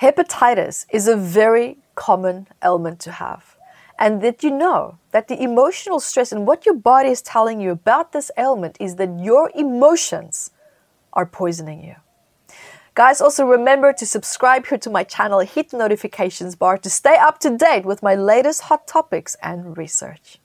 Hepatitis is a very common ailment to have. And did you know that the emotional stress and what your body is telling you about this ailment is that your emotions are poisoning you? Guys, also remember to subscribe here to my channel, hit the notifications bar to stay up to date with my latest hot topics and research.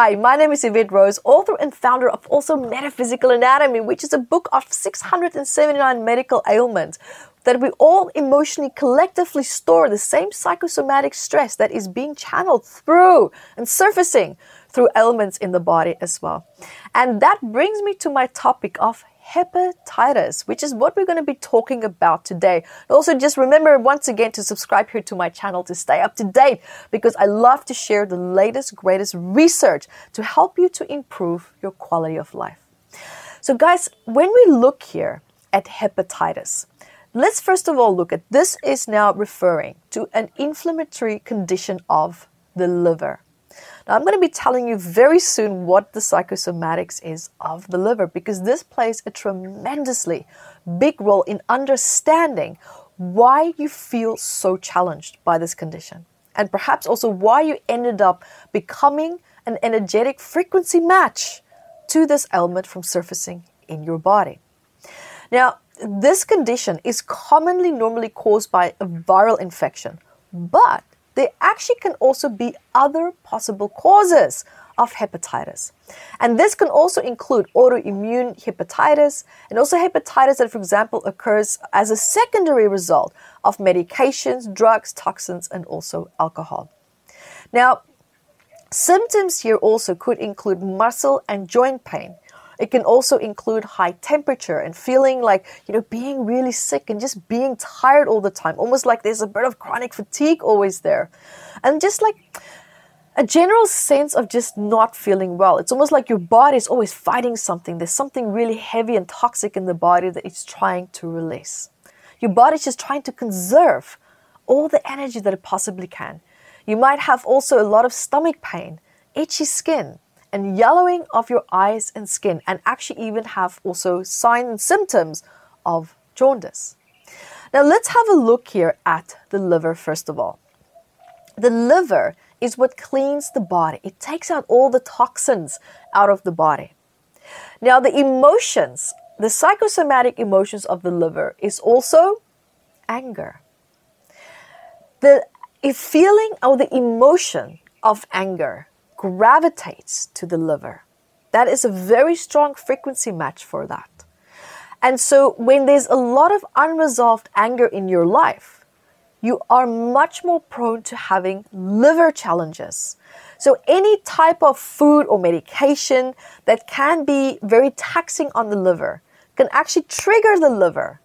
Hi, my name is Yvette Rose, author and founder of also Metaphysical Anatomy, which is a book of 679 medical ailments that we all emotionally collectively store the same psychosomatic stress that is being channeled through and surfacing through ailments in the body as well. And that brings me to my topic of hepatitis, which is what we're going to be talking about today. Also, just remember once again to subscribe here to my channel to stay up to date because I love to share the latest, greatest research to help you to improve your quality of life. So, guys, when we look here at hepatitis, let's first of all look at this is now referring to an inflammatory condition of the liver. Now, I'm going to be telling you very soon what the psychosomatics is of the liver because this plays a tremendously big role in understanding why you feel so challenged by this condition and perhaps also why you ended up becoming an energetic frequency match to this element from surfacing in your body. Now, this condition is commonly normally caused by a viral infection, but there actually can also be other possible causes of hepatitis. And this can also include autoimmune hepatitis and also hepatitis that, for example, occurs as a secondary result of medications, drugs, toxins, and also alcohol. Now, symptoms here also could include muscle and joint pain, it can also include high temperature and feeling like, you know, being really sick and just being tired all the time, almost like there's a bit of chronic fatigue always there. And just like a general sense of just not feeling well. It's almost like your body is always fighting something. There's something really heavy and toxic in the body that it's trying to release. Your body's just trying to conserve all the energy that it possibly can. You might have also a lot of stomach pain, itchy skin, and yellowing of your eyes and skin, and actually even have also signs and symptoms of jaundice. Now, let's have a look here at the liver first of all. The liver is what cleans the body, it takes out all the toxins out of the body. Now, the emotions, the psychosomatic emotions of the liver is also anger. The feeling or the emotion of anger gravitates to the liver. That is a very strong frequency match for that. And so, when there's a lot of unresolved anger in your life, you are much more prone to having liver challenges. So, any type of food or medication that can be very taxing on the liver can actually trigger the liver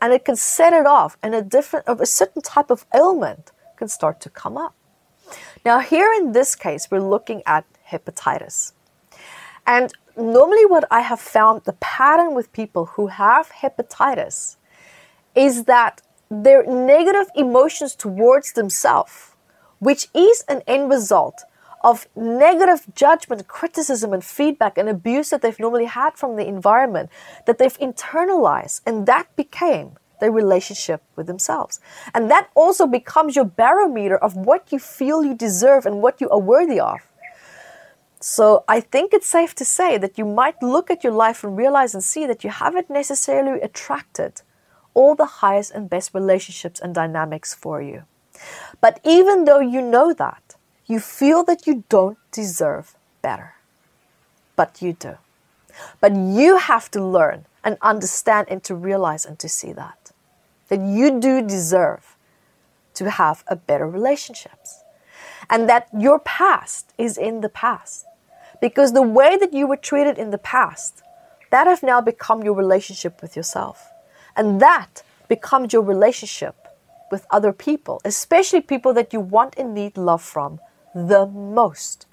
and it can set it off, and a different, a certain type of ailment can start to come up. Now, here in this case, we're looking at hepatitis. And normally, what I have found the pattern with people who have hepatitis is that their negative emotions towards themselves, which is an end result of negative judgment, criticism, and feedback and abuse that they've normally had from the environment, that they've internalized, and that became their relationship with themselves. And that also becomes your barometer of what you feel you deserve and what you are worthy of. So I think it's safe to say that you might look at your life and realize and see that you haven't necessarily attracted all the highest and best relationships and dynamics for you. But even though you know that, you feel that you don't deserve better. But you do. But you have to learn and understand and to realize and to see that that you do deserve to have a better relationships. And that your past is in the past. Because the way that you were treated in the past that have now become your relationship with yourself. And that becomes your relationship with other people especially people that you want and need love from the most.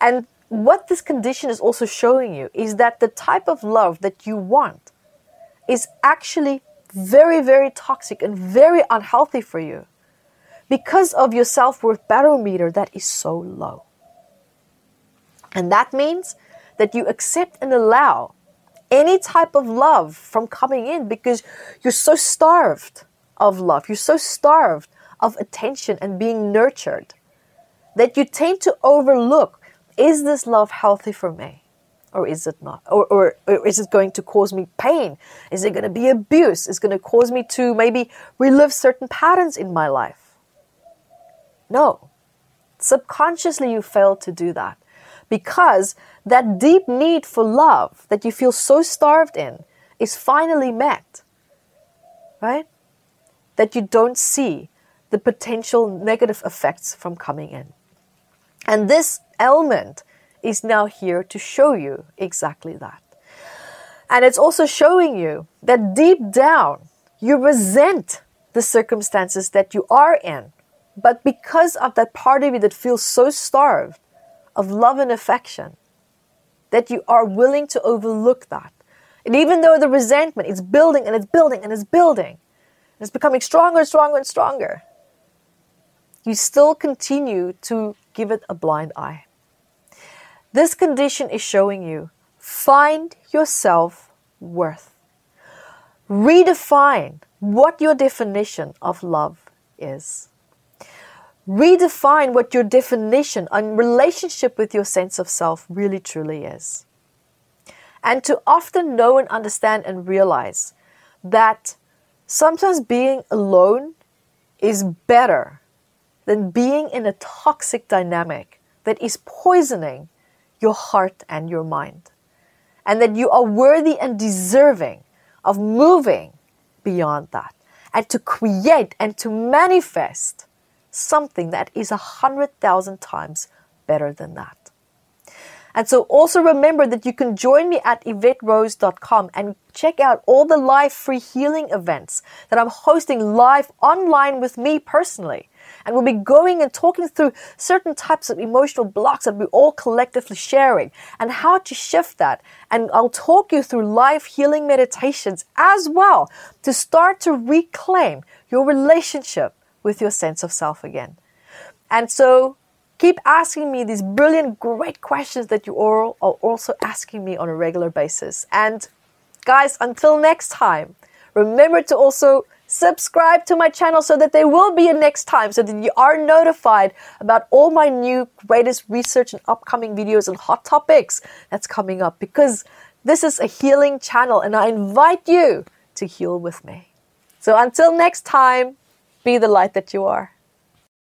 And what this condition is also showing you is that the type of love that you want is actually very, very toxic and very unhealthy for you because of your self worth barometer that is so low. And that means that you accept and allow any type of love from coming in because you're so starved of love. You're so starved of attention and being nurtured that you tend to overlook is this love healthy for me? Or is it not? Or, or, or is it going to cause me pain? Is it going to be abuse? Is it going to cause me to maybe relive certain patterns in my life? No. Subconsciously, you fail to do that because that deep need for love that you feel so starved in is finally met. Right? That you don't see the potential negative effects from coming in. And this element is now here to show you exactly that. And it's also showing you that deep down you resent the circumstances that you are in. But because of that part of you that feels so starved of love and affection, that you are willing to overlook that. And even though the resentment is building and it's building and it's building, and it's becoming stronger and stronger and stronger, you still continue to give it a blind eye. This condition is showing you find your self worth. Redefine what your definition of love is. Redefine what your definition and relationship with your sense of self really truly is. And to often know and understand and realize that sometimes being alone is better than being in a toxic dynamic that is poisoning your heart and your mind. And that you are worthy and deserving of moving beyond that and to create and to manifest something that is a hundred thousand times better than that. And so also remember that you can join me at YvetteRose.com and check out all the live free healing events that I'm hosting live online with me personally. And we'll be going and talking through certain types of emotional blocks that we're all collectively sharing and how to shift that. And I'll talk you through live healing meditations as well to start to reclaim your relationship with your sense of self again. And so keep asking me these brilliant, great questions that you all are also asking me on a regular basis. And guys, until next time, remember to also subscribe to my channel so that there will be a next time so that you are notified about all my new greatest research and upcoming videos and hot topics that's coming up because this is a healing channel and I invite you to heal with me. So until next time, be the light that you are.